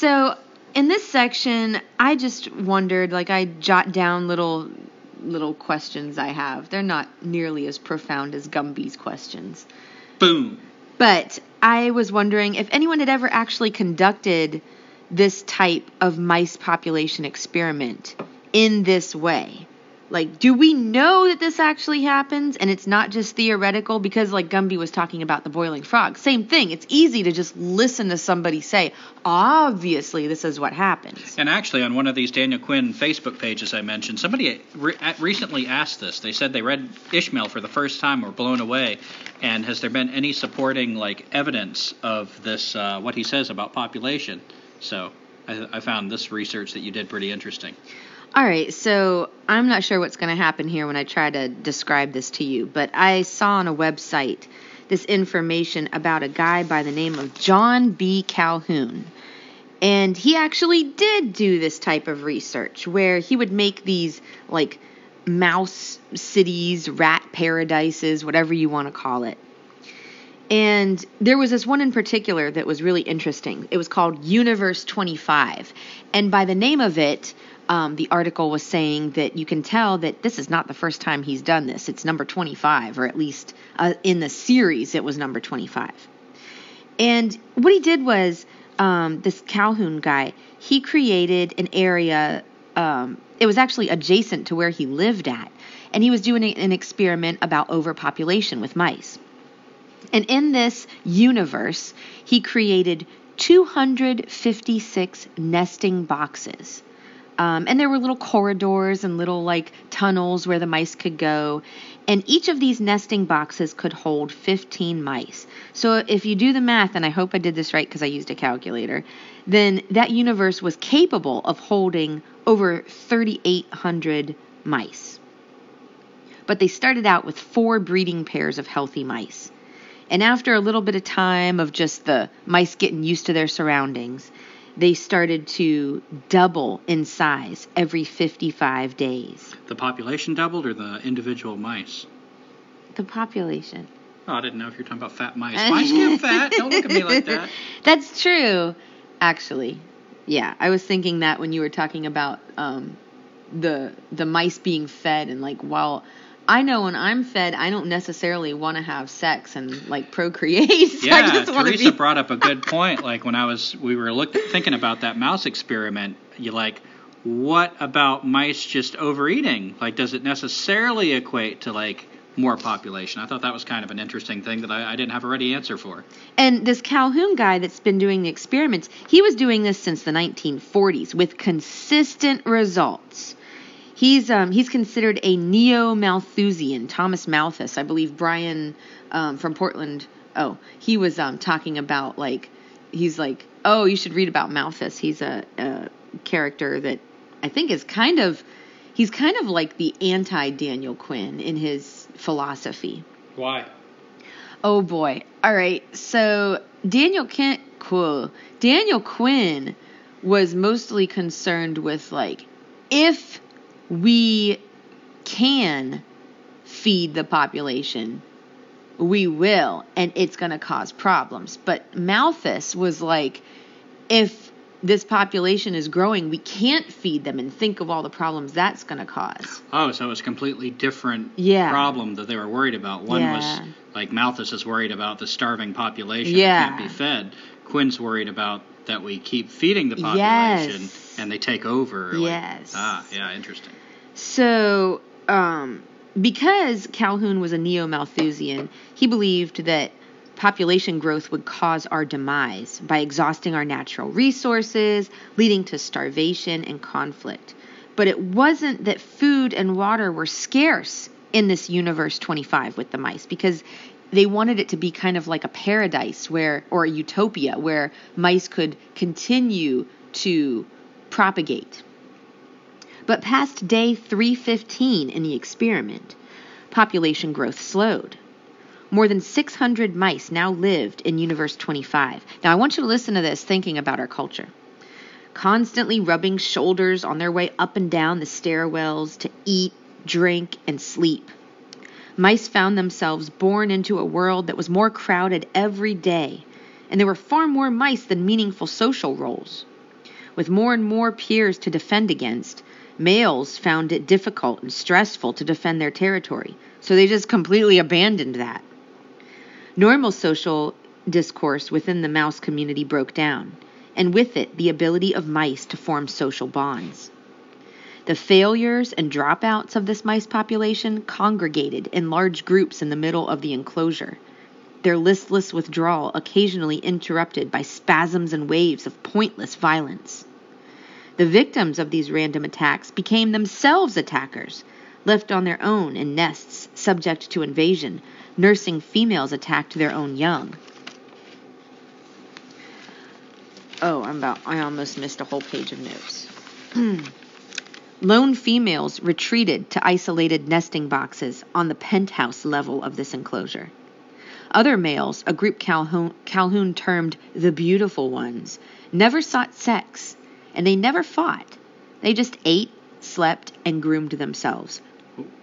So in this section, I just wondered, like I jot down little little questions I have. They're not nearly as profound as Gumby's questions. Boom. But I was wondering if anyone had ever actually conducted this type of mice population experiment in this way. Like, do we know that this actually happens and it's not just theoretical? Because, like Gumby was talking about the boiling frog, same thing. It's easy to just listen to somebody say, obviously, this is what happens. And actually, on one of these Daniel Quinn Facebook pages I mentioned, somebody re- recently asked this. They said they read Ishmael for the first time, were blown away. And has there been any supporting, like, evidence of this, uh, what he says about population? So I, I found this research that you did pretty interesting. All right, so I'm not sure what's going to happen here when I try to describe this to you, but I saw on a website this information about a guy by the name of John B. Calhoun. And he actually did do this type of research where he would make these like mouse cities, rat paradises, whatever you want to call it. And there was this one in particular that was really interesting. It was called Universe 25. And by the name of it, um, the article was saying that you can tell that this is not the first time he's done this. It's number 25, or at least uh, in the series, it was number 25. And what he did was um, this Calhoun guy, he created an area, um, it was actually adjacent to where he lived at. And he was doing an experiment about overpopulation with mice. And in this universe, he created 256 nesting boxes. Um, and there were little corridors and little like tunnels where the mice could go. And each of these nesting boxes could hold 15 mice. So if you do the math, and I hope I did this right because I used a calculator, then that universe was capable of holding over 3,800 mice. But they started out with four breeding pairs of healthy mice. And after a little bit of time of just the mice getting used to their surroundings, they started to double in size every 55 days. The population doubled or the individual mice? The population. Oh, I didn't know if you're talking about fat mice. mice get fat. Don't look at me like that. That's true, actually. Yeah, I was thinking that when you were talking about um, the the mice being fed and like while I know when I'm fed, I don't necessarily want to have sex and like procreate. So yeah, Teresa be... brought up a good point. Like when I was, we were look, thinking about that mouse experiment. You like, what about mice just overeating? Like, does it necessarily equate to like more population? I thought that was kind of an interesting thing that I, I didn't have a ready answer for. And this Calhoun guy that's been doing the experiments, he was doing this since the 1940s with consistent results. He's um, he's considered a neo Malthusian. Thomas Malthus, I believe. Brian um, from Portland. Oh, he was um, talking about like he's like oh you should read about Malthus. He's a, a character that I think is kind of he's kind of like the anti Daniel Quinn in his philosophy. Why? Oh boy. All right. So Daniel Quinn, cool. Daniel Quinn was mostly concerned with like if we can feed the population, we will, and it's going to cause problems. But Malthus was like, if this population is growing, we can't feed them and think of all the problems that's going to cause. Oh, so it's a completely different yeah. problem that they were worried about. One yeah. was like Malthus is worried about the starving population yeah. that can't be fed. Quinn's worried about that we keep feeding the population yes. and they take over. Yes. Like, ah, yeah, interesting. So, um, because Calhoun was a neo Malthusian, he believed that population growth would cause our demise by exhausting our natural resources, leading to starvation and conflict. But it wasn't that food and water were scarce in this universe 25 with the mice because they wanted it to be kind of like a paradise where or a utopia where mice could continue to propagate. But past day 315 in the experiment, population growth slowed. More than 600 mice now lived in Universe 25. Now, I want you to listen to this thinking about our culture. Constantly rubbing shoulders on their way up and down the stairwells to eat, drink, and sleep. Mice found themselves born into a world that was more crowded every day, and there were far more mice than meaningful social roles. With more and more peers to defend against, males found it difficult and stressful to defend their territory, so they just completely abandoned that. Normal social discourse within the mouse community broke down, and with it, the ability of mice to form social bonds. The failures and dropouts of this mice population congregated in large groups in the middle of the enclosure, their listless withdrawal occasionally interrupted by spasms and waves of pointless violence. The victims of these random attacks became themselves attackers, left on their own in nests subject to invasion. Nursing females attacked their own young. Oh, I'm about I almost missed a whole page of notes. Lone females retreated to isolated nesting boxes on the penthouse level of this enclosure. Other males, a group Calhoun, Calhoun termed the beautiful ones, never sought sex, and they never fought. They just ate, slept, and groomed themselves.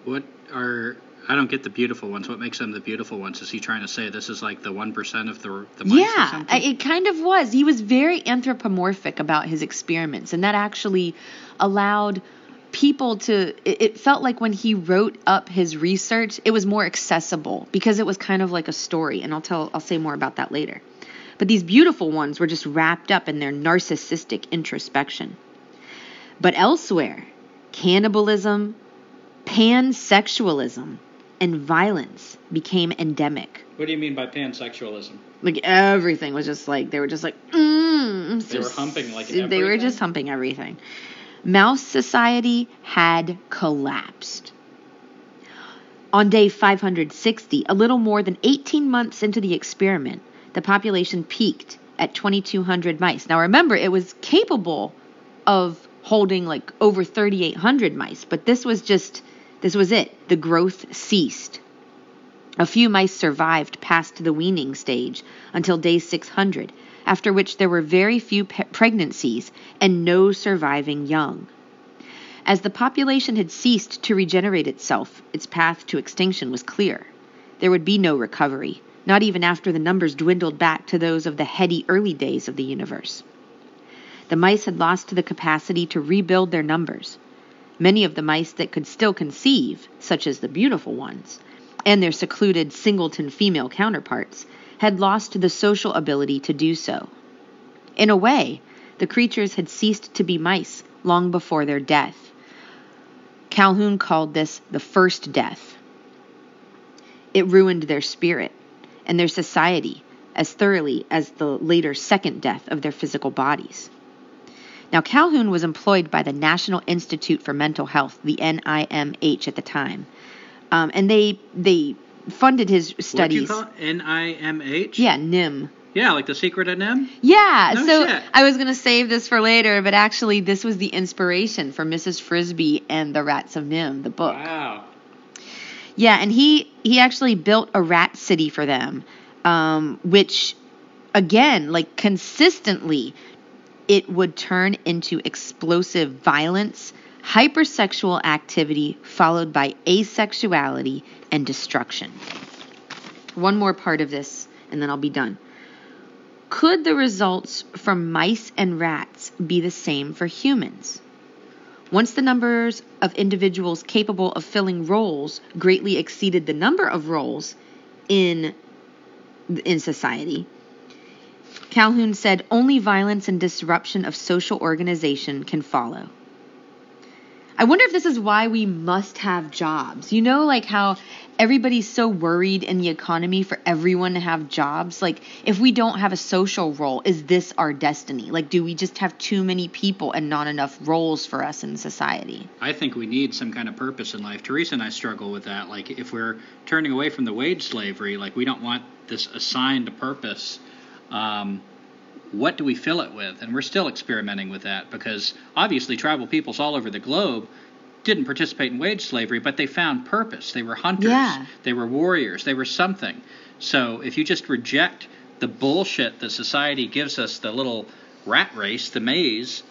What are I don't get the beautiful ones. What makes them the beautiful ones? Is he trying to say this is like the one percent of the the mice yeah, it kind of was. He was very anthropomorphic about his experiments, and that actually allowed people to. It, felt like when he wrote up his research, it was more accessible because it was kind of like a story. And I'll tell. I'll say more about that later. But these beautiful ones were just wrapped up in their narcissistic introspection. But elsewhere, cannibalism, pansexualism, and violence became endemic. What do you mean by pansexualism? Like everything was just like they were just like mm, they just, were humping like they were just humping everything. Mouse society had collapsed. On day 560, a little more than 18 months into the experiment, the population peaked at 2,200 mice. Now remember, it was capable of holding like over 3,800 mice, but this was just this was it. The growth ceased. A few mice survived past the weaning stage until day 600, after which there were very few pe- pregnancies and no surviving young. As the population had ceased to regenerate itself, its path to extinction was clear. There would be no recovery, not even after the numbers dwindled back to those of the heady early days of the universe. The mice had lost the capacity to rebuild their numbers. Many of the mice that could still conceive, such as the beautiful ones, and their secluded singleton female counterparts, had lost the social ability to do so. In a way, the creatures had ceased to be mice long before their death. Calhoun called this the first death. It ruined their spirit and their society as thoroughly as the later second death of their physical bodies. Now, Calhoun was employed by the National Institute for Mental Health, the NIMH, at the time, um, and they they funded his studies. What you call? NIMH? Yeah, NIM. Yeah, like the secret of NIMH? Yeah, No so shit. I was going to save this for later, but actually, this was the inspiration for Mrs. Frisby and the Rats of NIMH, the book. Wow. Yeah, and he he actually built a rat city for them, um, which again, like consistently, it would turn into explosive violence, hypersexual activity, followed by asexuality and destruction. One more part of this, and then I'll be done. Could the results from mice and rats be the same for humans? Once the numbers of individuals capable of filling roles greatly exceeded the number of roles in in society, Calhoun said only violence and disruption of social organization can follow. I wonder if this is why we must have jobs. You know, like how everybody's so worried in the economy for everyone to have jobs. Like, if we don't have a social role, is this our destiny? Like, do we just have too many people and not enough roles for us in society? I think we need some kind of purpose in life. Teresa and I struggle with that. Like, if we're turning away from the wage slavery, like, we don't want this assigned purpose. Um, what do we fill it with? And we're still experimenting with that because obviously tribal peoples all over the globe didn't participate in wage slavery, but they found purpose. They were hunters, Yeah. they were warriors, they were something. So if you just reject the bullshit that society gives us, the little rat race, the maze,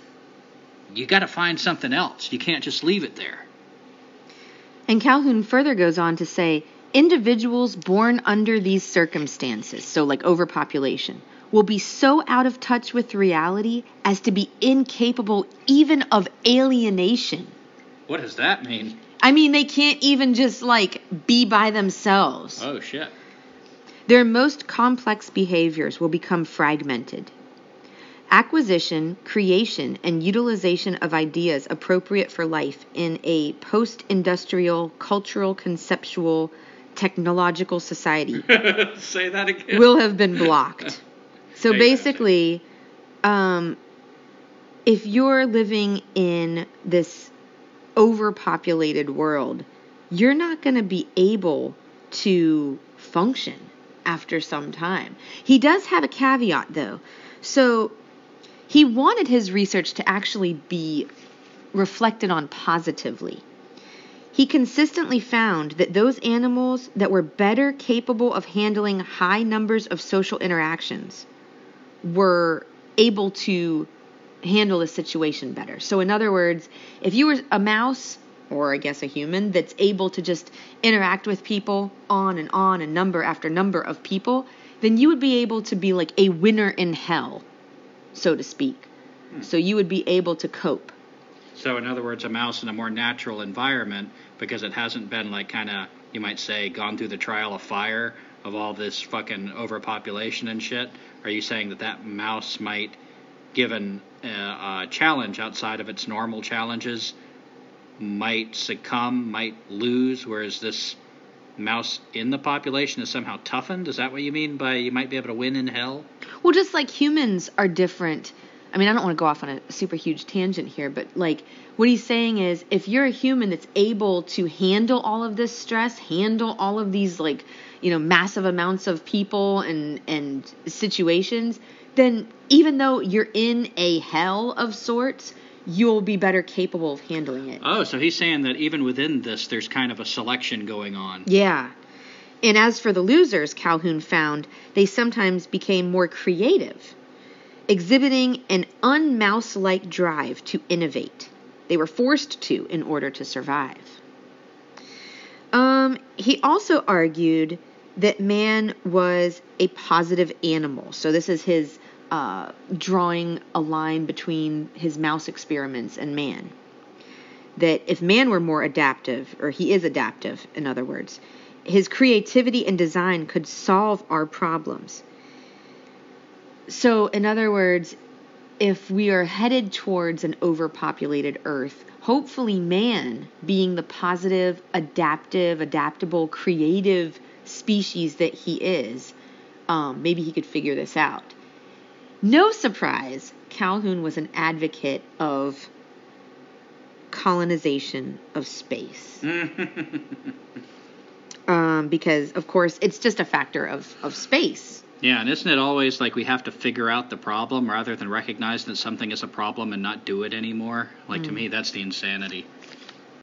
you got to find something else. You can't just leave it there. And Calhoun further goes on to say individuals born under these circumstances, so like overpopulation, will be so out of touch with reality as to be incapable even of alienation. What does that mean? I mean, they can't even just like be by themselves. Oh shit. Their most complex behaviors will become fragmented. Acquisition, creation, and utilization of ideas appropriate for life in a post industrial, cultural, conceptual, technological society Say that again. will have been blocked. So basically, um, if you're living in this overpopulated world, you're not going to be able to function after some time. He does have a caveat, though. So he wanted his research to actually be reflected on positively. He consistently found that those animals that were better capable of handling high numbers of social interactions were able to handle the situation better. So, in other words, if you were a mouse, or I guess a human, that's able to just interact with people on and on and number after number of people, then you would be able to be like a winner in hell, so to speak. Hmm. So, you would be able to cope. So, in other words, a mouse in a more natural environment because it hasn't been like kind of, you might say, gone through the trial of fire of all this fucking overpopulation and shit. Are you saying that that mouse might, given uh, a challenge outside of its normal challenges, might succumb, might lose, whereas this mouse in the population is somehow toughened? Is that what you mean by you might be able to win in hell? Well, just like humans are different. I mean, I don't want to go off on a super huge tangent here, but like what he's saying is if you're a human that's able to handle all of this stress, handle all of these like, you know, massive amounts of people and and situations, then even though you're in a hell of sorts, you'll be better capable of handling it. Oh, so he's saying that even within this, there's kind of a selection going on. Yeah. And as for the losers, Calhoun found they sometimes became more creative, exhibiting an unmouse like drive to innovate. They were forced to in order to survive. Um, he also argued that man was a positive animal. So this is his uh, drawing a line between his mouse experiments and man. That if man were more adaptive, or he is adaptive, in other words, his creativity and design could solve our problems. So, in other words, if we are headed towards an overpopulated Earth, hopefully man, being the positive, adaptive, adaptable, creative species that he is, um, maybe he could figure this out. No surprise, Calhoun was an advocate of colonization of space. um, because, of course, it's just a factor of, of space. Yeah, and isn't it always like we have to figure out the problem rather than recognize that something is a problem and not do it anymore? Like to mm. me, that's the insanity.